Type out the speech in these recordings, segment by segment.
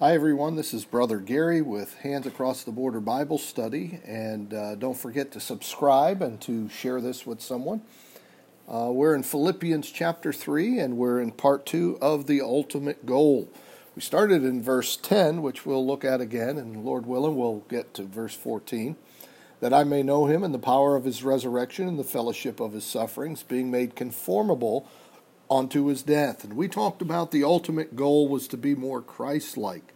Hi, everyone. This is Brother Gary with Hands Across the Border Bible Study. And uh, don't forget to subscribe and to share this with someone. Uh, we're in Philippians chapter 3, and we're in part 2 of the ultimate goal. We started in verse 10, which we'll look at again, and Lord willing, we'll get to verse 14. That I may know him and the power of his resurrection and the fellowship of his sufferings, being made conformable onto his death. And we talked about the ultimate goal was to be more Christ like.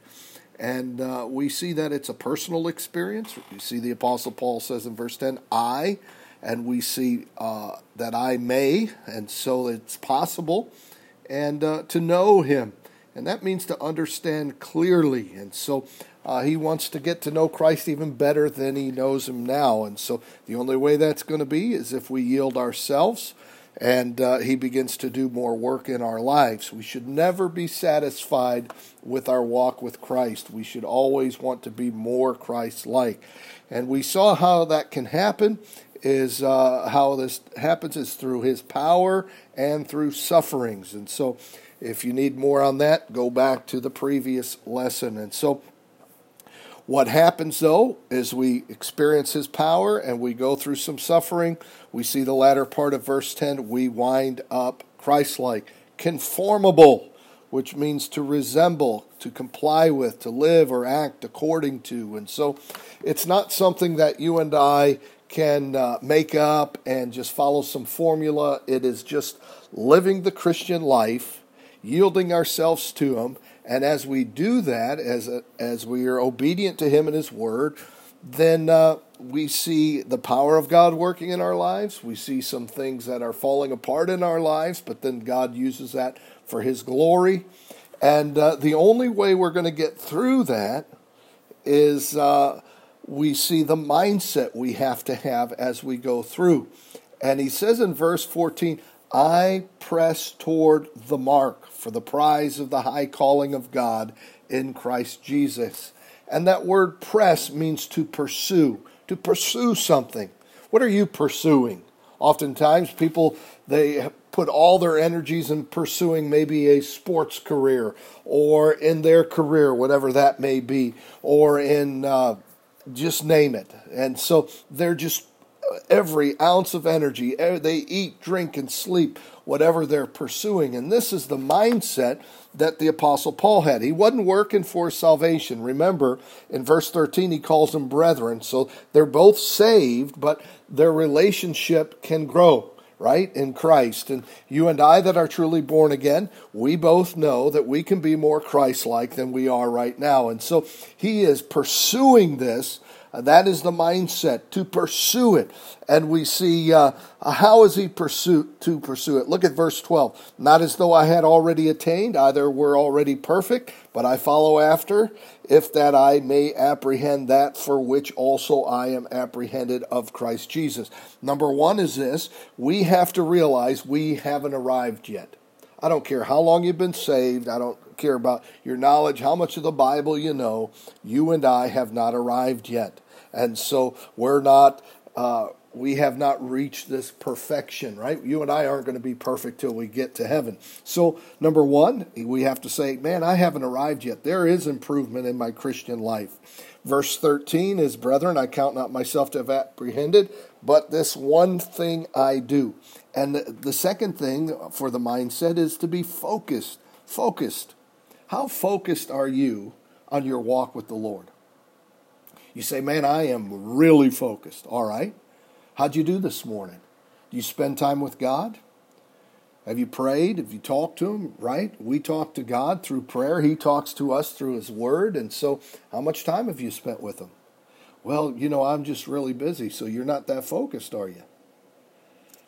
And uh, we see that it's a personal experience. You see, the Apostle Paul says in verse 10, I, and we see uh, that I may, and so it's possible, and uh, to know him. And that means to understand clearly. And so uh, he wants to get to know Christ even better than he knows him now. And so the only way that's going to be is if we yield ourselves and uh, he begins to do more work in our lives. We should never be satisfied with our walk with Christ. We should always want to be more Christ like. And we saw how that can happen is uh, how this happens is through his power and through sufferings. And so if you need more on that, go back to the previous lesson. And so what happens though is we experience his power and we go through some suffering. We see the latter part of verse 10, we wind up Christ like, conformable, which means to resemble, to comply with, to live or act according to. And so it's not something that you and I can uh, make up and just follow some formula. It is just living the Christian life, yielding ourselves to Him, and as we do that, as a, as we are obedient to Him and His Word, then uh, we see the power of God working in our lives. We see some things that are falling apart in our lives, but then God uses that for His glory. And uh, the only way we're going to get through that is uh, we see the mindset we have to have as we go through. And He says in verse 14, I press toward the mark for the prize of the high calling of God in Christ Jesus. And that word press means to pursue, to pursue something. What are you pursuing? Oftentimes people they put all their energies in pursuing maybe a sports career or in their career, whatever that may be, or in uh, just name it. And so they're just every ounce of energy. They eat, drink, and sleep, whatever they're pursuing. And this is the mindset that the Apostle Paul had. He wasn't working for salvation. Remember, in verse 13, he calls them brethren. So they're both saved, but their relationship can grow right, in Christ. And you and I that are truly born again, we both know that we can be more Christ like than we are right now. And so he is pursuing this that is the mindset to pursue it. And we see uh, how is he pursue, to pursue it. Look at verse 12. Not as though I had already attained, either were already perfect, but I follow after, if that I may apprehend that for which also I am apprehended of Christ Jesus. Number one is this we have to realize we haven't arrived yet. I don't care how long you've been saved. I don't care about your knowledge, how much of the Bible you know. You and I have not arrived yet. And so we're not, uh, we have not reached this perfection, right? You and I aren't going to be perfect till we get to heaven. So, number one, we have to say, man, I haven't arrived yet. There is improvement in my Christian life. Verse 13 is, Brethren, I count not myself to have apprehended, but this one thing I do. And the second thing for the mindset is to be focused. Focused. How focused are you on your walk with the Lord? You say, man, I am really focused. All right. How'd you do this morning? Do you spend time with God? Have you prayed? Have you talked to Him? Right? We talk to God through prayer. He talks to us through His Word. And so, how much time have you spent with Him? Well, you know, I'm just really busy, so you're not that focused, are you?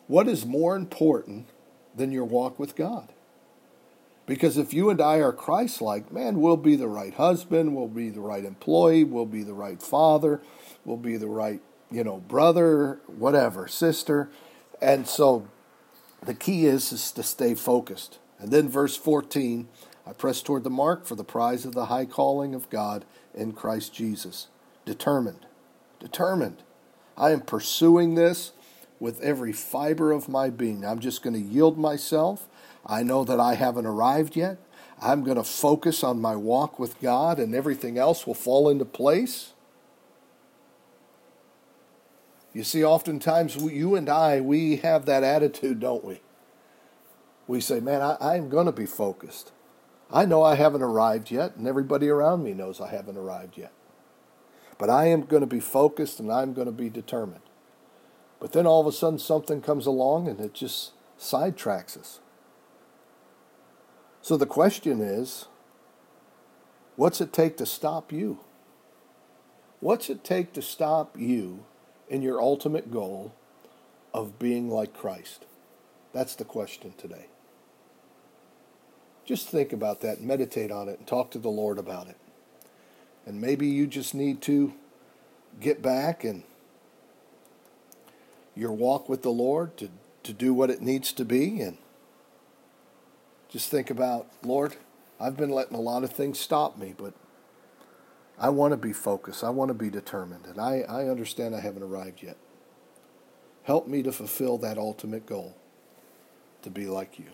What is more important than your walk with God? Because if you and I are Christ like, man, we'll be the right husband, we'll be the right employee, we'll be the right father, we'll be the right, you know, brother, whatever, sister. And so the key is, is to stay focused. And then verse 14, I press toward the mark for the prize of the high calling of God in Christ Jesus. Determined. Determined. I am pursuing this with every fiber of my being. I'm just going to yield myself. I know that I haven't arrived yet. I'm going to focus on my walk with God and everything else will fall into place. You see, oftentimes you and I, we have that attitude, don't we? We say, man, I, am going to be focused. I know I haven't arrived yet, and everybody around me knows I haven't arrived yet. But I am going to be focused and I'm going to be determined. But then all of a sudden something comes along and it just sidetracks us. So the question is what's it take to stop you? What's it take to stop you in your ultimate goal of being like Christ? That's the question today. Just think about that, meditate on it, and talk to the Lord about it. And maybe you just need to get back and your walk with the Lord to, to do what it needs to be and just think about, Lord, I've been letting a lot of things stop me, but I want to be focused. I want to be determined. And I, I understand I haven't arrived yet. Help me to fulfill that ultimate goal to be like you.